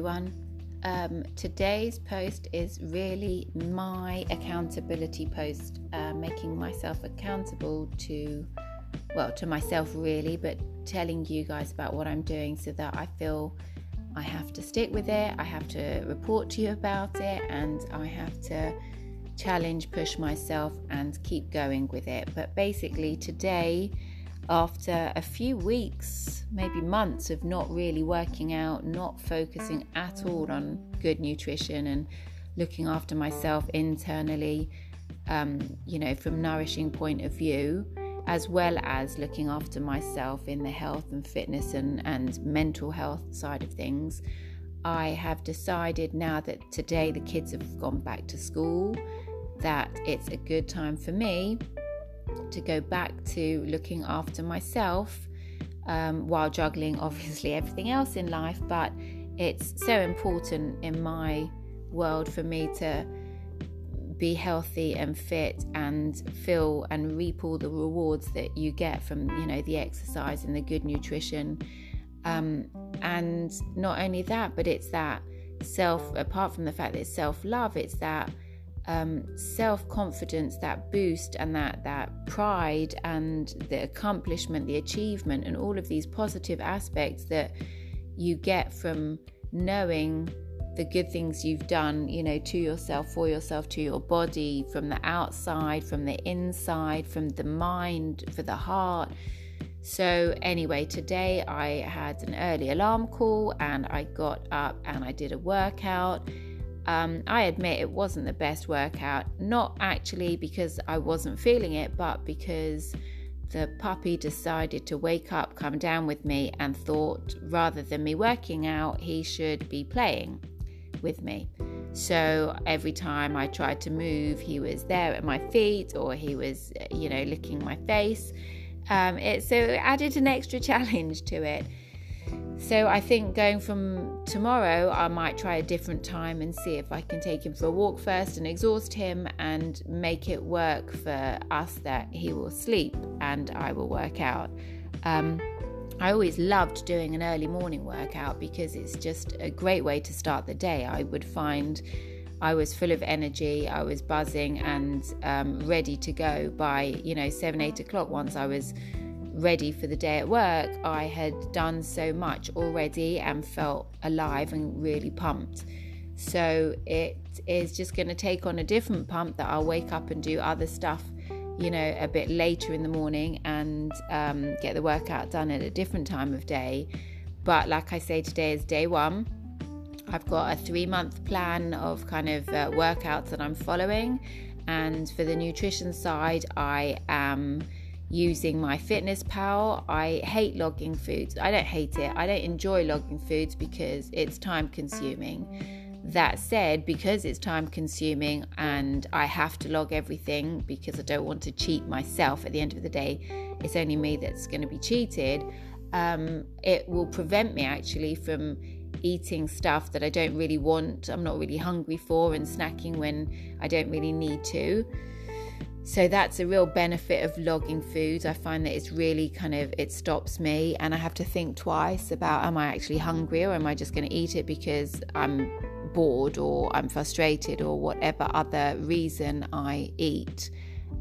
everyone. Um, today's post is really my accountability post, uh, making myself accountable to, well, to myself really, but telling you guys about what I'm doing so that I feel I have to stick with it, I have to report to you about it, and I have to challenge, push myself, and keep going with it. But basically, today, after a few weeks, maybe months of not really working out, not focusing at all on good nutrition and looking after myself internally, um, you know, from nourishing point of view, as well as looking after myself in the health and fitness and, and mental health side of things. I have decided now that today the kids have gone back to school that it's a good time for me to go back to looking after myself um, while juggling obviously everything else in life. But it's so important in my world for me to be healthy and fit and feel and reap all the rewards that you get from you know the exercise and the good nutrition um, and not only that but it's that self apart from the fact that it's self-love it's that um, self confidence, that boost, and that that pride, and the accomplishment, the achievement, and all of these positive aspects that you get from knowing the good things you've done, you know, to yourself, for yourself, to your body, from the outside, from the inside, from the mind, for the heart. So, anyway, today I had an early alarm call and I got up and I did a workout um, I admit it wasn't the best workout, not actually because I wasn't feeling it, but because the puppy decided to wake up, come down with me, and thought rather than me working out, he should be playing with me. So every time I tried to move, he was there at my feet or he was, you know, licking my face. Um, it, so it added an extra challenge to it. So I think going from tomorrow, I might try a different time and see if I can take him for a walk first and exhaust him and make it work for us that he will sleep and I will work out. Um, I always loved doing an early morning workout because it's just a great way to start the day. I would find I was full of energy, I was buzzing and um, ready to go by, you know, seven, eight o'clock once I was ready for the day at work, I had done so much already and felt alive and really pumped. So it is just going to take on a different pump that I'll wake up and do other stuff, you know, a bit later in the morning and um, get the workout done at a different time of day. But like I say, today is day one. I've got a three month plan of kind of uh, workouts that I'm following. And for the nutrition side, I am using MyFitnessPal I hate logging foods. I don't hate it. I don't enjoy logging foods because it's time consuming. That said, because it's time consuming and I have to log everything because I don't want to cheat myself at the end of the day, it's only me that's going to be cheated. Um, it will prevent me actually from eating stuff that I don't really want, I'm not really hungry for, and snacking when I don't really need to. So that's a real benefit of logging foods. I find that it's really kind of it stops me and I have to think twice about am I actually hungry or am I just going to eat it because I'm bored or I'm frustrated or whatever other reason I eat.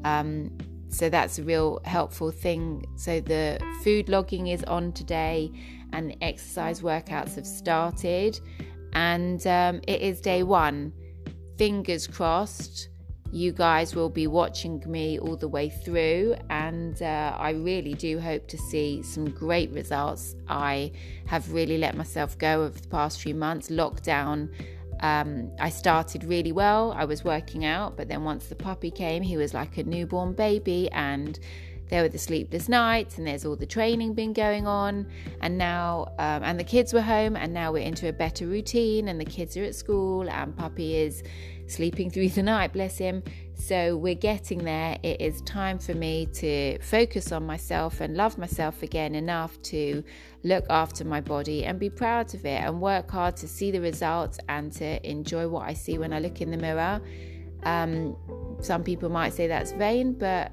Um, so that's a real helpful thing. So the food logging is on today and the exercise workouts have started and um, it is day one. Fingers crossed you guys will be watching me all the way through, and uh, I really do hope to see some great results. I have really let myself go over the past few months. Lockdown, um, I started really well. I was working out, but then once the puppy came, he was like a newborn baby, and there were the sleepless nights, and there's all the training been going on, and now, um, and the kids were home, and now we're into a better routine, and the kids are at school, and puppy is sleeping through the night, bless him. So we're getting there. It is time for me to focus on myself and love myself again enough to look after my body and be proud of it and work hard to see the results and to enjoy what I see when I look in the mirror. Um, some people might say that's vain, but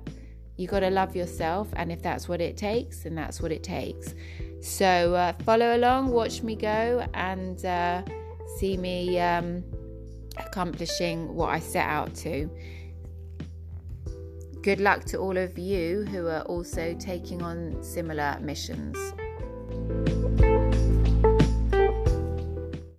you got to love yourself, and if that's what it takes, then that's what it takes. So uh, follow along, watch me go, and uh, see me um, accomplishing what I set out to. Good luck to all of you who are also taking on similar missions.